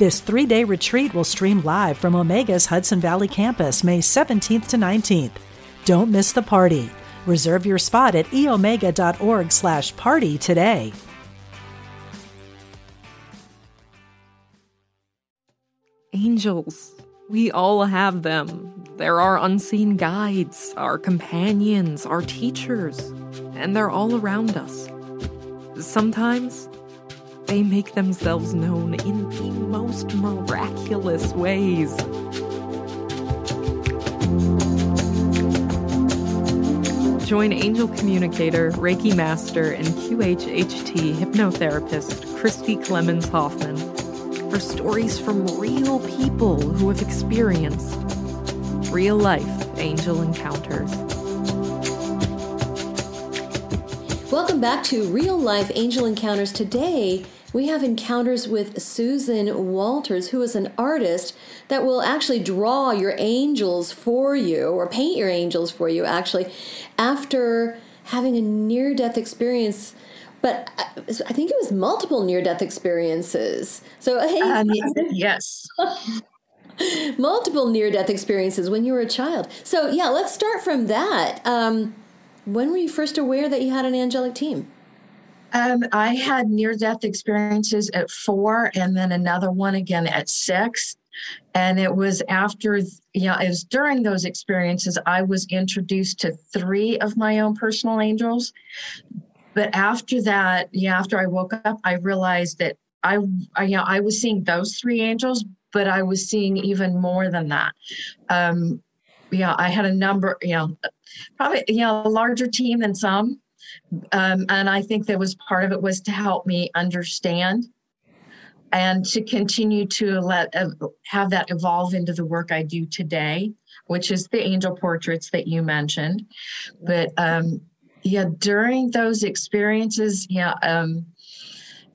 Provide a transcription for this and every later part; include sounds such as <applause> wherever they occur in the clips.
This three day retreat will stream live from Omega's Hudson Valley campus May 17th to 19th. Don't miss the party. Reserve your spot at eomega.org slash party today. Angels. We all have them. They're our unseen guides, our companions, our teachers, and they're all around us. Sometimes they make themselves known in the most miraculous ways. Join angel communicator, Reiki master, and QHHT hypnotherapist Christi Clemons Hoffman for stories from real people who have experienced real life angel encounters. Welcome back to Real Life Angel Encounters. Today, we have encounters with Susan Walters, who is an artist that will actually draw your angels for you or paint your angels for you, actually, after having a near death experience. But I think it was multiple near death experiences. So, <laughs> hey, um, yes. <laughs> multiple near death experiences when you were a child. So, yeah, let's start from that. Um, when were you first aware that you had an angelic team? Um, I had near death experiences at four and then another one again at six. And it was after, you know, it was during those experiences I was introduced to three of my own personal angels. But after that, yeah, after I woke up, I realized that I, I you know, I was seeing those three angels, but I was seeing even more than that. Um, yeah, I had a number, you know, probably, you know, a larger team than some um, and I think that was part of it was to help me understand and to continue to let uh, have that evolve into the work I do today, which is the angel portraits that you mentioned. But um, yeah, during those experiences, yeah, um,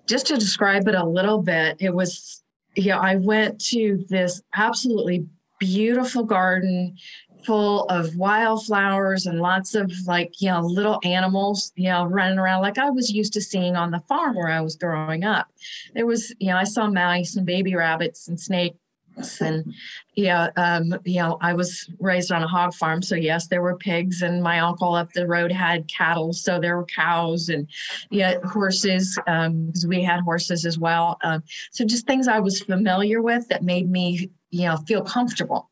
just to describe it a little bit, it was yeah, I went to this absolutely beautiful garden full of wildflowers and lots of like you know little animals you know running around like i was used to seeing on the farm where i was growing up. There was you know i saw mice and baby rabbits and snakes and yeah um, you know i was raised on a hog farm so yes there were pigs and my uncle up the road had cattle so there were cows and yeah horses because um, we had horses as well um, so just things i was familiar with that made me you know feel comfortable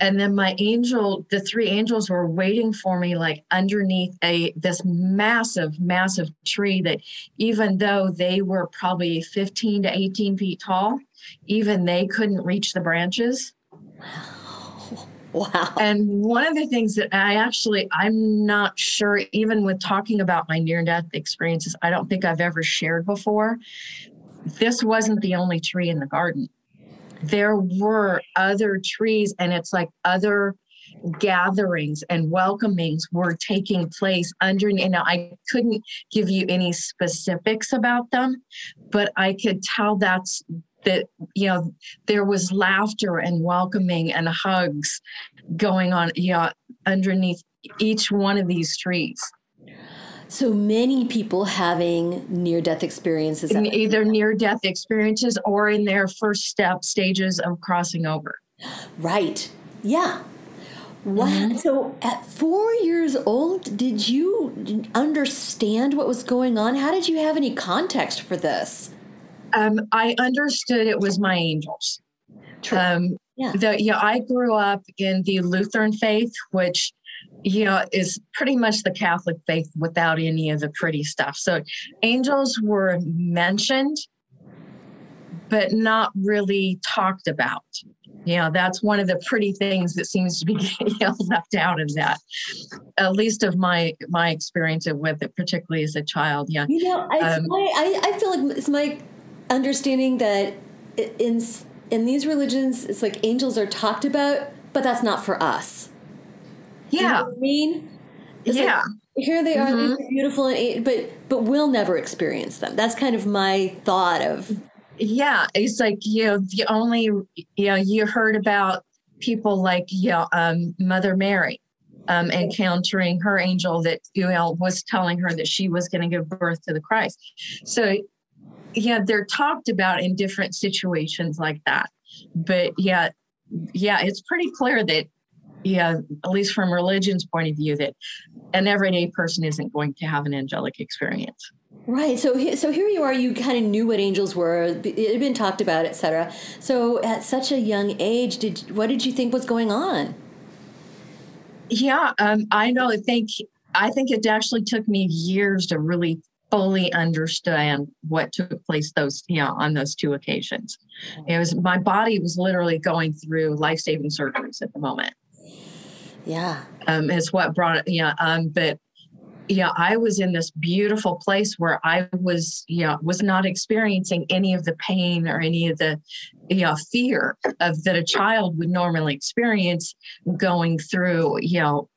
and then my angel the three angels were waiting for me like underneath a this massive massive tree that even though they were probably 15 to 18 feet tall even they couldn't reach the branches wow <laughs> Wow! and one of the things that i actually i'm not sure even with talking about my near death experiences i don't think i've ever shared before this wasn't the only tree in the garden there were other trees and it's like other gatherings and welcomings were taking place under you know i couldn't give you any specifics about them but i could tell that's that you know there was laughter and welcoming and hugs going on you know underneath each one of these trees so many people having near death experiences. In either near death experiences or in their first step stages of crossing over. Right. Yeah. Wow. Mm-hmm. So at four years old, did you understand what was going on? How did you have any context for this? Um, I understood it was my angels. True. Um, yeah. The, yeah, I grew up in the Lutheran faith, which you know, is pretty much the Catholic faith without any of the pretty stuff. So angels were mentioned, but not really talked about. You know, that's one of the pretty things that seems to be you know, left out of that, at least of my my experience with it, particularly as a child. Yeah, you know, I, um, I, I feel like it's my understanding that in in these religions, it's like angels are talked about, but that's not for us. Yeah. You know I mean? It's yeah. Like, here they are, mm-hmm. beautiful, and, but but we'll never experience them. That's kind of my thought of. Yeah, it's like you know the only you know you heard about people like you know, um, Mother Mary, um, encountering her angel that you know was telling her that she was going to give birth to the Christ. So yeah, they're talked about in different situations like that. But yeah, yeah, it's pretty clear that yeah, at least from religion's point of view, that an everyday person isn't going to have an angelic experience. Right. So, so here you are. You kind of knew what angels were. It had been talked about, etc. So, at such a young age, did what did you think was going on? Yeah, um, I know. I think I think it actually took me years to really fully understand what took place those you know on those two occasions. It was my body was literally going through life saving surgeries at the moment. Yeah. Um, is what brought it, yeah. Um, but yeah, I was in this beautiful place where I was, yeah, was not experiencing any of the pain or any of the, yeah, fear of that a child would normally experience going through, you know,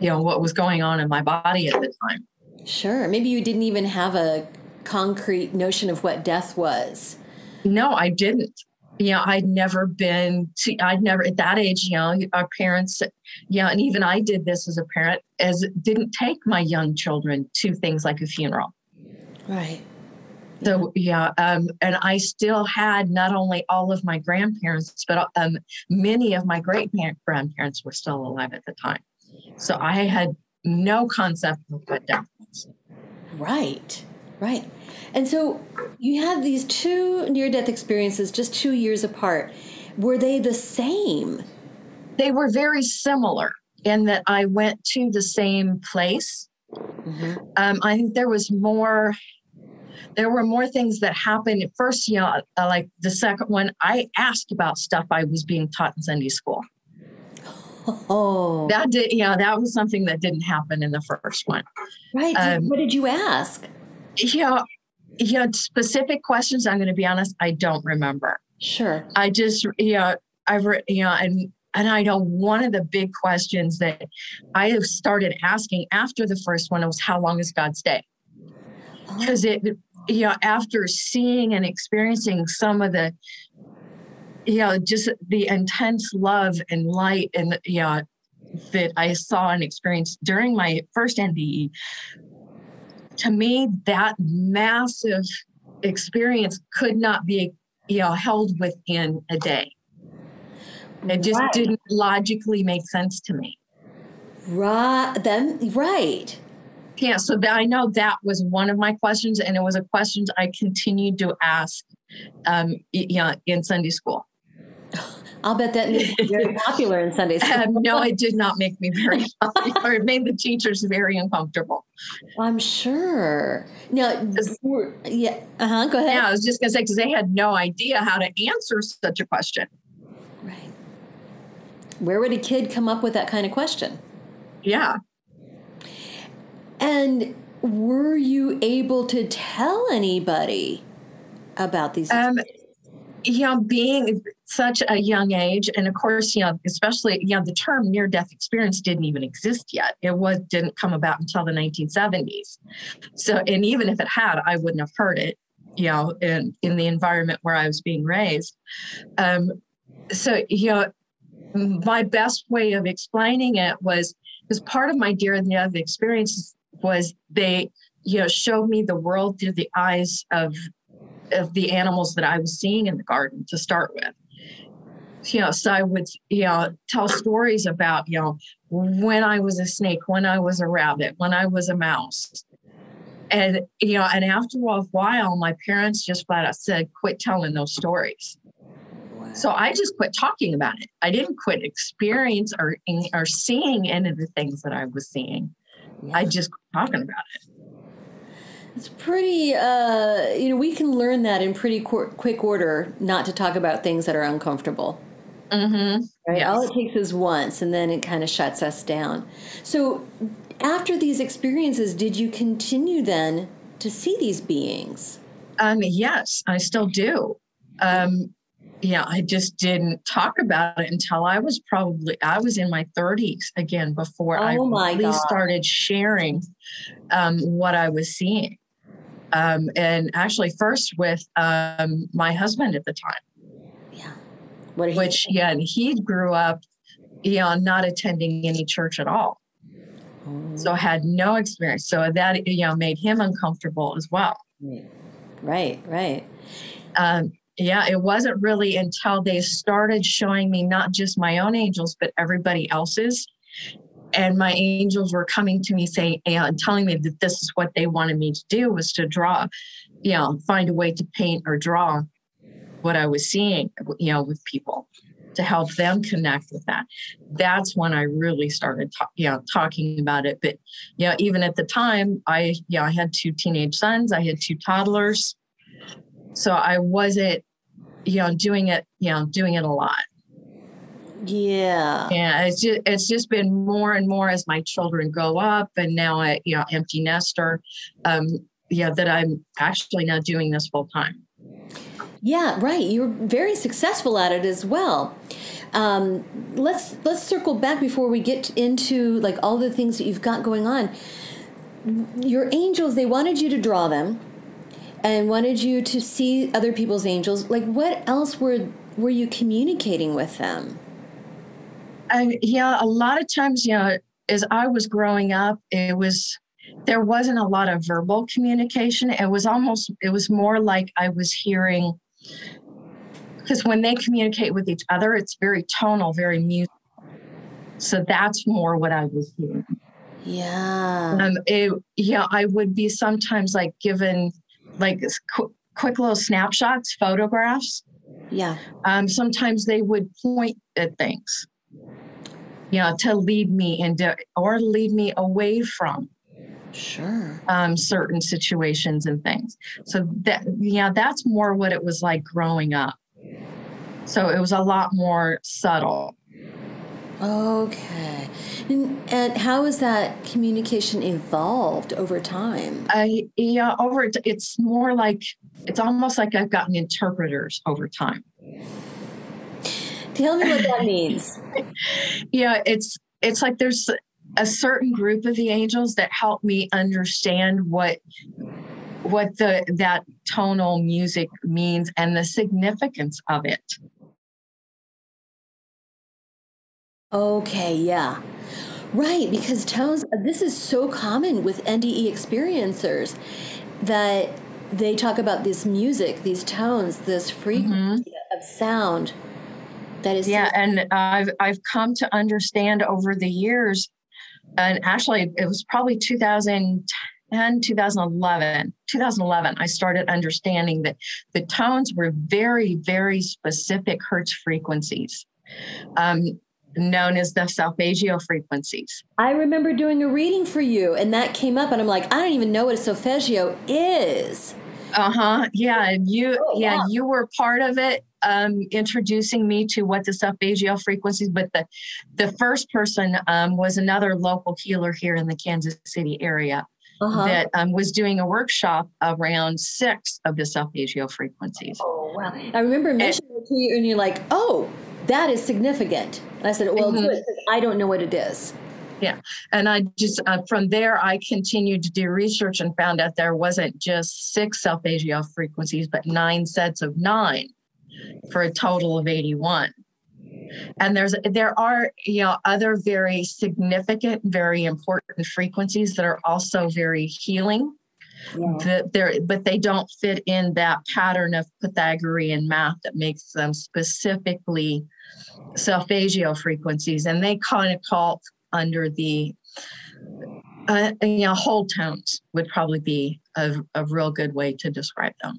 you know what was going on in my body at the time. Sure. Maybe you didn't even have a concrete notion of what death was. No, I didn't you know, I'd never been to, I'd never at that age, you know, our parents, yeah, and even I did this as a parent, as didn't take my young children to things like a funeral. Right. So yeah, um, and I still had not only all of my grandparents, but um, many of my great grandparents were still alive at the time. So I had no concept of what death was. Right, right. And so you had these two near death experiences just two years apart. Were they the same? They were very similar in that I went to the same place. Mm-hmm. Um, I think there was more. There were more things that happened. First, you know, uh, like the second one, I asked about stuff I was being taught in Sunday school. Oh, that did, yeah, that was something that didn't happen in the first one. Right. Um, what did you ask? Yeah, you know, specific questions, I'm going to be honest, I don't remember. Sure. I just, you know, I've, you know, and, and I know one of the big questions that I have started asking after the first one was, how long is God stay? Because oh. it, you know, after seeing and experiencing some of the, you know, just the intense love and light and, you know, that I saw and experienced during my first NDE, to me, that massive experience could not be you know held within a day. It just right. didn't logically make sense to me. Right. Then right. Yeah. So that, I know that was one of my questions, and it was a question I continued to ask, um, you know, in Sunday school. I'll bet that made you very popular in Sunday <laughs> school. Um, no, it did not make me very <laughs> popular. It made the teachers very uncomfortable. I'm sure. Now, yeah, uh huh. Go ahead. Yeah, I was just going to say because they had no idea how to answer such a question. Right. Where would a kid come up with that kind of question? Yeah. And were you able to tell anybody about these? Um, you know, being such a young age, and of course, you know, especially you know, the term near death experience didn't even exist yet. It was didn't come about until the 1970s. So, and even if it had, I wouldn't have heard it, you know, in in the environment where I was being raised. Um, so, you know, my best way of explaining it was because part of my near death experience was they, you know, showed me the world through the eyes of of the animals that I was seeing in the garden to start with. You know, so I would, you know, tell stories about, you know, when I was a snake, when I was a rabbit, when I was a mouse. And, you know, and after a while, my parents just flat out said, quit telling those stories. Wow. So I just quit talking about it. I didn't quit experience or, or seeing any of the things that I was seeing. Yeah. I just quit talking about it. It's pretty, uh, you know, we can learn that in pretty qu- quick order not to talk about things that are uncomfortable. Mm-hmm. Right? Yes. All it takes is once, and then it kind of shuts us down. So, after these experiences, did you continue then to see these beings? Um, yes, I still do. Um, yeah, I just didn't talk about it until I was probably I was in my 30s again before Oh I really God. started sharing um, what I was seeing. Um, and actually, first with um, my husband at the time, Yeah. What which yeah, and he grew up, you know, not attending any church at all, Oh, so had no experience. So that you know made him uncomfortable as well. Right, right. um, yeah, it wasn't really until they started showing me not just my own angels, but everybody else's. And my angels were coming to me saying and telling me that this is what they wanted me to do was to draw, you know, find a way to paint or draw what I was seeing, you know, with people to help them connect with that. That's when I really started, ta- you know, talking about it. But you know, even at the time, I, you know, I had two teenage sons, I had two toddlers so I wasn't, you know, doing it, you know, doing it a lot. Yeah. Yeah. it's just it's just been more and more as my children grow up, and now I, you know, empty nester. Um, yeah, that I'm actually now doing this full time. Yeah, right. You're very successful at it as well. Um, let's let's circle back before we get into like all the things that you've got going on. Your angels, they wanted you to draw them and wanted you to see other people's angels. Like what else were were you communicating with them? I, yeah, a lot of times, you know, as I was growing up, it was there wasn't a lot of verbal communication. It was almost it was more like I was hearing because when they communicate with each other, it's very tonal, very musical. So that's more what I was hearing. Yeah. Um, it, yeah, I would be sometimes like given like qu- quick little snapshots, photographs. Yeah. Um, sometimes they would point at things, you know, to lead me into or lead me away from Sure. um, certain situations and things. So that, yeah, that's more what it was like growing up. So it was a lot more subtle. Okay. And, and how has that communication evolved over time? I, yeah, over it's more like it's almost like I've gotten interpreters over time. Tell me what that means. <laughs> yeah it's it's like there's a certain group of the angels that help me understand what what the that tonal music means and the significance of it Okay, yeah. Right, because tones, this is so common with NDE experiencers that they talk about this music, these tones, this mm-hmm. frequency of sound that is. yeah and i've i've come to understand over the years and actually it was probably 2010 2011 2011 i started understanding that the tones were very very specific hertz frequencies um, known as the solfeggio frequencies I remember doing a reading for you, and that came up, and I'm like, I don't even know what a solfeggio is. Uh-huh. Yeah. You Oh, yeah, wow. you were part of it, um, introducing me to what the solfeggio frequencies, but the the first person um was another local healer here in the Kansas City area Uh-huh. that um, was doing a workshop around six of the solfeggio frequencies. Oh, wow. I remember mentioning it to you, and you're like, oh, that is significant. And I said, well, Mhm. 'cause I don't know what it is. Yeah and I just uh, from there I continued to do research and found out there wasn't just six solfeggio frequencies, but nine sets of nine for a total of 81. And there's there are you know other very significant, very important frequencies that are also very healing. That they're, but they don't fit in that pattern of Pythagorean math that makes them specifically solfeggio frequencies, and they kind of call under the uh, you know whole tones would probably be a, a real good way to describe them.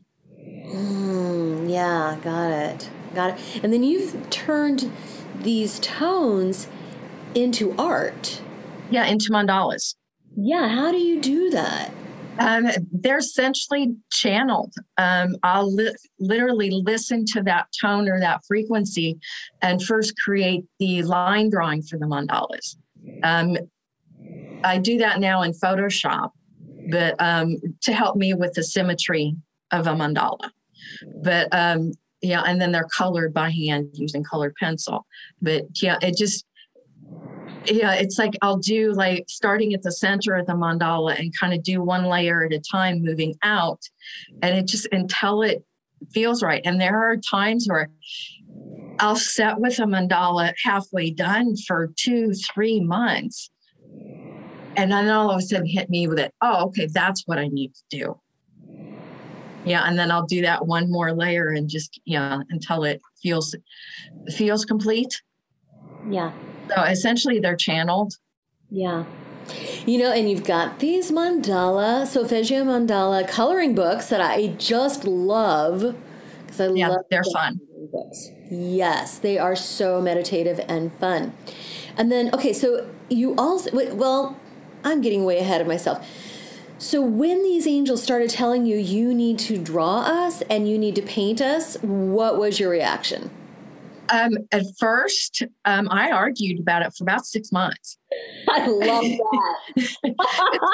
Mm, yeah, got it. Got it. And then you've turned these tones into art. Yeah, into mandalas. Yeah, how do you do that? Um, they're essentially channeled. Um, I'll li- literally listen to that tone or that frequency and first create the line drawing for the mandalas. Um, I do that now in Photoshop, but um, to help me with the symmetry of a mandala. But um, yeah, and then they're colored by hand using colored pencil. But yeah, it just yeah, it's like I'll do like starting at the center of the mandala and kind of do one layer at a time, moving out, and it just until it feels right. And there are times where I'll set with a mandala halfway done for two, three months. And then all of a sudden hit me with it. Oh, okay, that's what I need to do. Yeah, and then I'll do that one more layer and just yeah until it feels feels complete. Yeah. So essentially, they're channeled. Yeah. You know, and you've got these mandala, Solfeggio mandala coloring books that I just love because I yeah, love they're fun. Books. Yes, they are so meditative and fun. And then, okay, so you also, well, I'm getting way ahead of myself. So when these angels started telling you you need to draw us and you need to paint us, what was your reaction? Um, at first, um, I argued about it for about six months. <laughs> I love <laughs> that.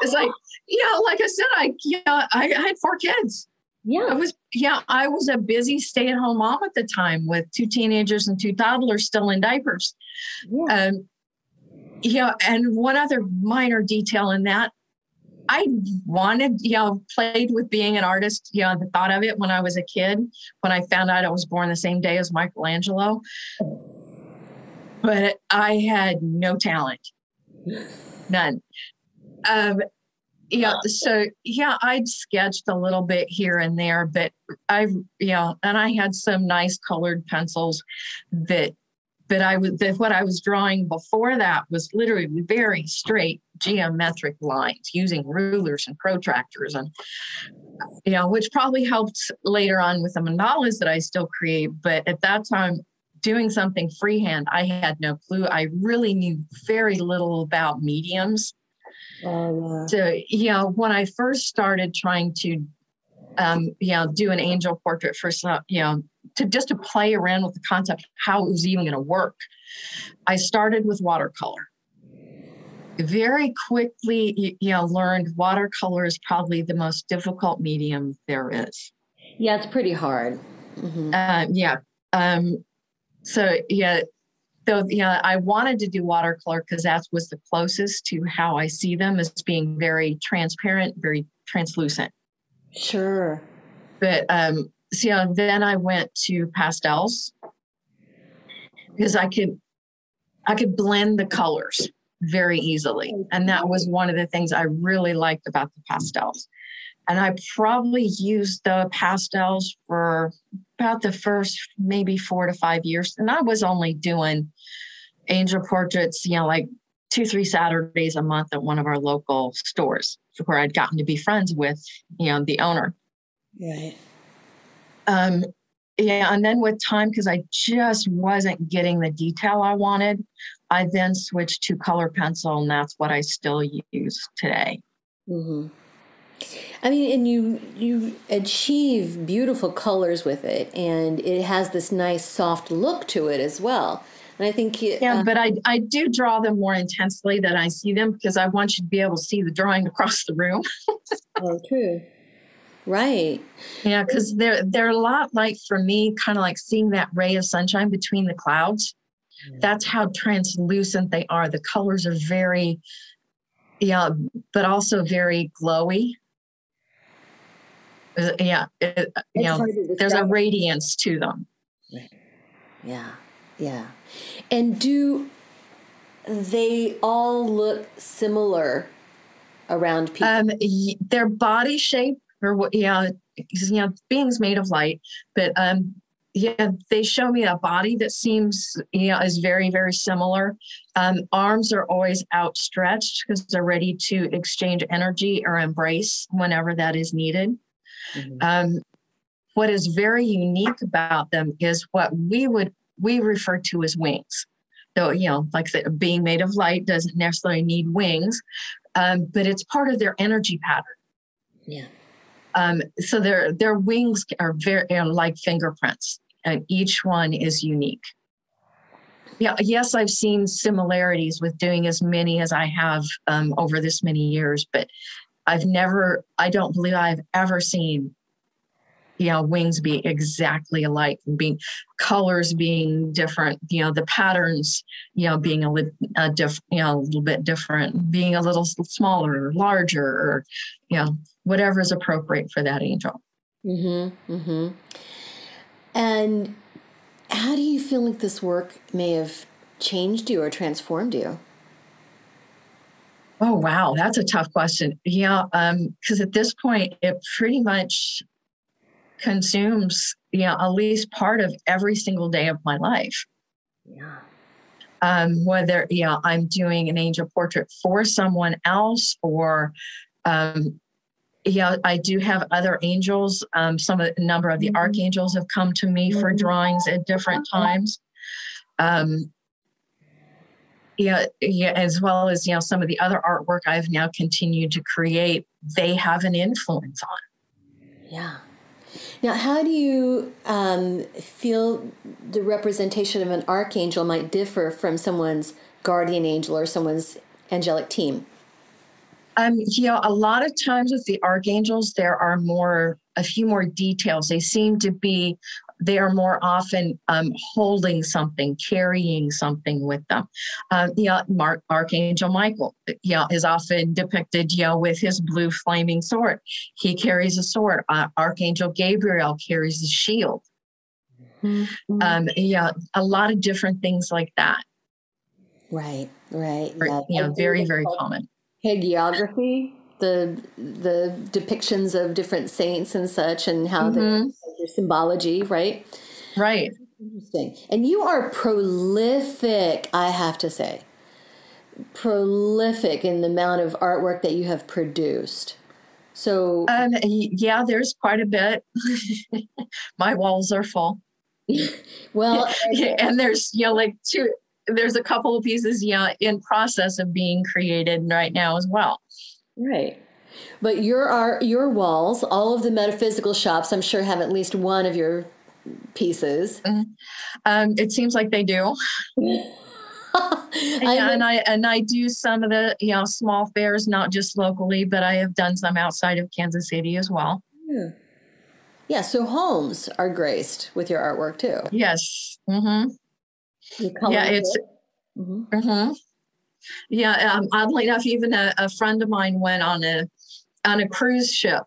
it's like, you know, like I said, I, yeah, I, I had four kids. Yeah. I was, yeah, I was a busy stay at home mom at the time with two teenagers and two toddlers still in diapers. Yeah. Um, yeah. And one other minor detail in that, I wanted, you know, played with being an artist, you know, the thought of it when I was a kid, when I found out I was born the same day as Michelangelo. But I had no talent, none. Um, yeah, so yeah, I'd sketched a little bit here and there, but I, you know, and I had some nice colored pencils that but I was what I was drawing before that was literally very straight geometric lines using rulers and protractors and you know which probably helped later on with the mandalas that I still create. But at that time doing something freehand I had no clue. I really knew very little about mediums. Oh, yeah. so you know when I first started trying to um, you know do an angel portrait for some you know to just to play around with the concept how it was even going to work i started with watercolor. Very quickly you, you know learned watercolor is probably the most difficult medium there is. Yeah it's pretty hard. Mm-hmm. uh, yeah um, so yeah so yeah i wanted to do watercolor because that was the closest to how i see them as being very transparent very translucent. Sure. But um, so yeah, uh, then I went to pastels because I could I could blend the colors very easily. And that was one of the things I really liked about the pastels. And I probably used the pastels for about the first maybe four to five years. And I was only doing angel portraits, you know, like two, three Saturdays a month at one of our local stores where I'd gotten to be friends with, you know, the owner. Right. Um, yeah, and then with time, because I just wasn't getting the detail I wanted, I then switched to color pencil, and that's what I still use today. Mm-hmm. I mean, and you you achieve beautiful colors with it, and it has this nice soft look to it as well. And I think yeah, uh, but I I do draw them more intensely than I see them because I want you to be able to see the drawing <laughs> across the room. oh, true. Right. Yeah, because they're they're a lot like for me, kind of like seeing that ray of sunshine between the clouds. That's how translucent they are. The colors are very, yeah, but also very glowy. Uh, yeah, it, you know, there's a radiance to them. Yeah, yeah. And do they all look similar around people? Um, their body shape or what yeah you know beings made of light but um yeah they show me a body that seems you know is very very similar. Um, arms are always outstretched because they're ready to exchange energy or embrace whenever that is needed. Mm-hmm. um, what is very unique about them is what we would we refer to as wings. Though you know like the, being made of light doesn't necessarily need wings um, but it's part of their energy pattern. Yeah um, so their their wings are very like fingerprints, and each one is unique. Yeah, yes, I've seen similarities with doing as many as I have um, over this many years, but I've never, I don't believe I've ever seen, you know wings be exactly alike and being colors being different you know the patterns you know being a uh, diff, you know a little bit different being a little smaller or larger or you know whatever is appropriate for that angel mm-hmm mm-hmm and how do you feel like this work may have changed you or transformed you Oh wow, that's a tough question. Yeah, because um, at this point, it pretty much consumes you know at least part of every single day of my life. Yeah. Um, whether you know I'm doing an angel portrait for someone else or um, yeah, I do have other angels. Um, some of the number of the mm-hmm. archangels have come to me for mm-hmm. drawings at different times. Um, yeah, yeah, as well as you know some of the other artwork I've now continued to create, they have an influence on. Yeah. Now, how do you um, feel the representation of an archangel might differ from someone's guardian angel or someone's angelic team? Um, know, a lot of times with the archangels, there are more, a few more details. They seem to be they are more often um, holding something, carrying something with them. Um, yeah, Mark, Archangel Michael, yeah, is often depicted, yeah, with his blue flaming sword. He carries a sword. Uh, Archangel Gabriel carries a shield. Mm-hmm. Um, yeah, a lot of different things like that. Right, right. Yeah, you know, very, very common. Hagiography the the depictions of different saints and such and how mm-hmm. their symbology, right? Right. Interesting. And you are prolific, I have to say. Prolific in the amount of artwork that you have produced. So um, yeah, there's quite a bit. <laughs> My walls are full. <laughs> well, <laughs> and there's you know like two there's a couple of pieces yeah in process of being created right now as well. Right. But your art, your walls, all of the metaphysical shops, I'm sure have at least one of your pieces. Mm-hmm. Um, it seems like they do. <laughs> I and I and I do some of the you know small fairs, not just locally, but I have done some outside of Kansas City as well. Yeah. Yeah. So homes are graced with your artwork too. Yes. Mm-hmm. Yeah. It's. Mm-hmm. Mm-hmm. Yeah, um, oddly enough, even a, a, friend of mine went on a on a cruise ship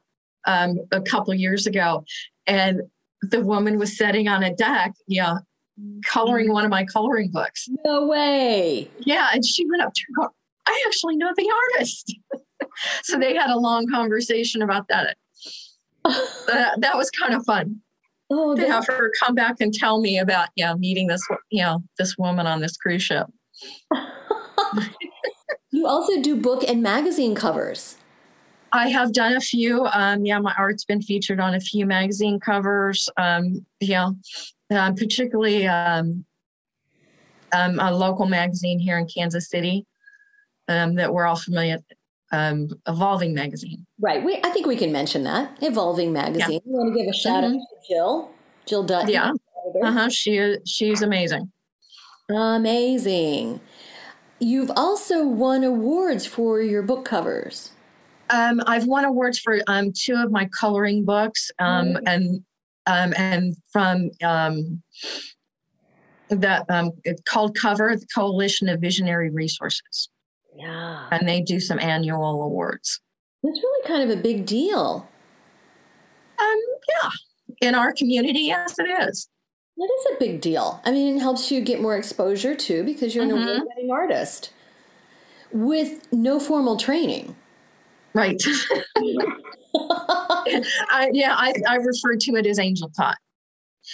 um, a couple years ago, and the woman was sitting on a deck, yeah, coloring one of my coloring books. No way. Yeah, and she went up to her. I actually know the artist. <laughs> so they had a long conversation about that. <laughs> that, that was kind of fun. Oh, to have her come back and tell me about yeah meeting this you know this woman on this cruise ship. <laughs> you also do book and magazine covers. I have done a few. Um, yeah, my art's been featured on a few magazine covers. Um, yeah, uh, particularly um, um, a local magazine here in Kansas City um, that we're all familiar. Um, Evolving magazine. Right. We, I think we can mention that Evolving magazine. Yeah. You want to give a shout mm-hmm. out to Jill, Jill Dutton. Yeah. Uh huh. She she's amazing. Amazing. You've also won awards for your book covers. Um, I've won awards for um, two of my coloring books, um, mm-hmm. and um, and from um, that um, it's called COVR, the Coalition of Visionary Resources. Yeah, and they do some annual awards. That's really kind of a big deal. Um, yeah, in our community, yes, it is. That is a big deal. I mean, it helps you get more exposure too because you're mm-hmm. an award-winning artist with no formal training. Right. <laughs> I, yeah, I, I refer to it as angel taught.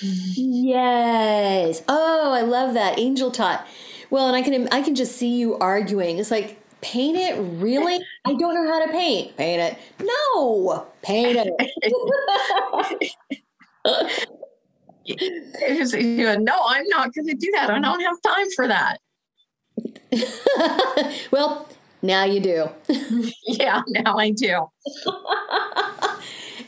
Yes. Oh, I love that angel taught. Well, and I can I can just see you arguing. It's like paint it really? I don't know how to paint. Paint it. No, paint it. <laughs> no, I'm not going to do that. I don't have time for that. <laughs> well, now you do. <laughs> yeah, now I do.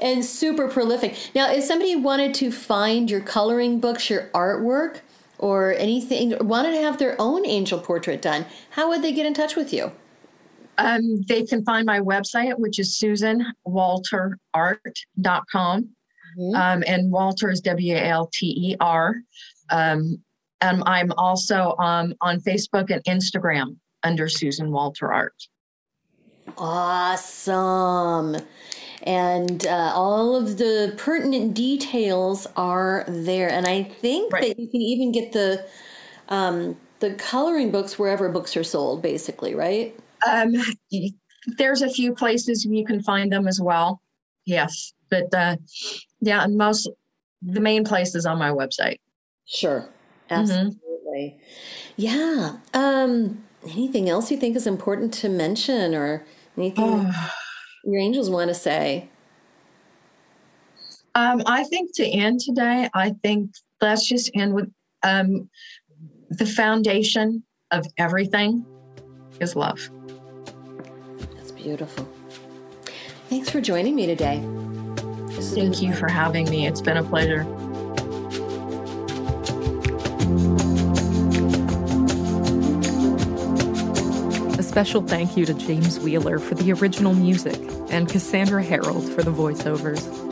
and super prolific. Now, if somebody wanted to find your coloring books, your artwork, or anything, wanted to have their own angel portrait done, how would they get in touch with you? Um, they can find my website, which is susanwalterart.com. mm-hmm. um, and Walter is W A L T E R. Um, and I'm also um, on Facebook and Instagram under Susan Walter Art. Awesome. And uh, all of the pertinent details are there. And I think right. that you can even get the um, the coloring books wherever books are sold, basically, right? Um, <laughs> there's a few places you can find them as well. Yes, but uh, yeah, most the main place is on my website. Sure, mm-hmm. absolutely. Mm-hmm. Yeah. Um, anything else you think is important to mention, or anything your angels want to say? Um, I think to end today, I think let's just end with um, the foundation of everything is love. That's beautiful. Thanks for joining me today. Thank you for having me. It's been a pleasure. Special thank you to James Wheeler for the original music and Cassandra Harold for the voiceovers.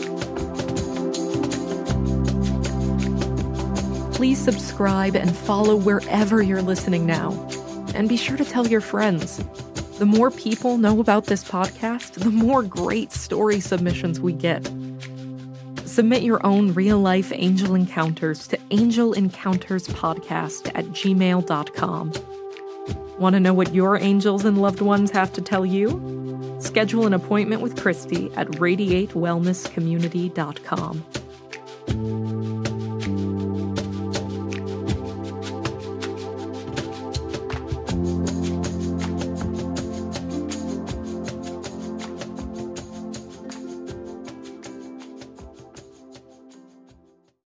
please subscribe and follow wherever you're listening now. And be sure to tell your friends. The more people know about this podcast, the more great story submissions we get. Submit your own real life angel encounters to angelencounterspodcast at gmail.com. Want to know what your angels and loved ones have to tell you? Schedule an appointment with Christi at radiatewellnesscommunity.com.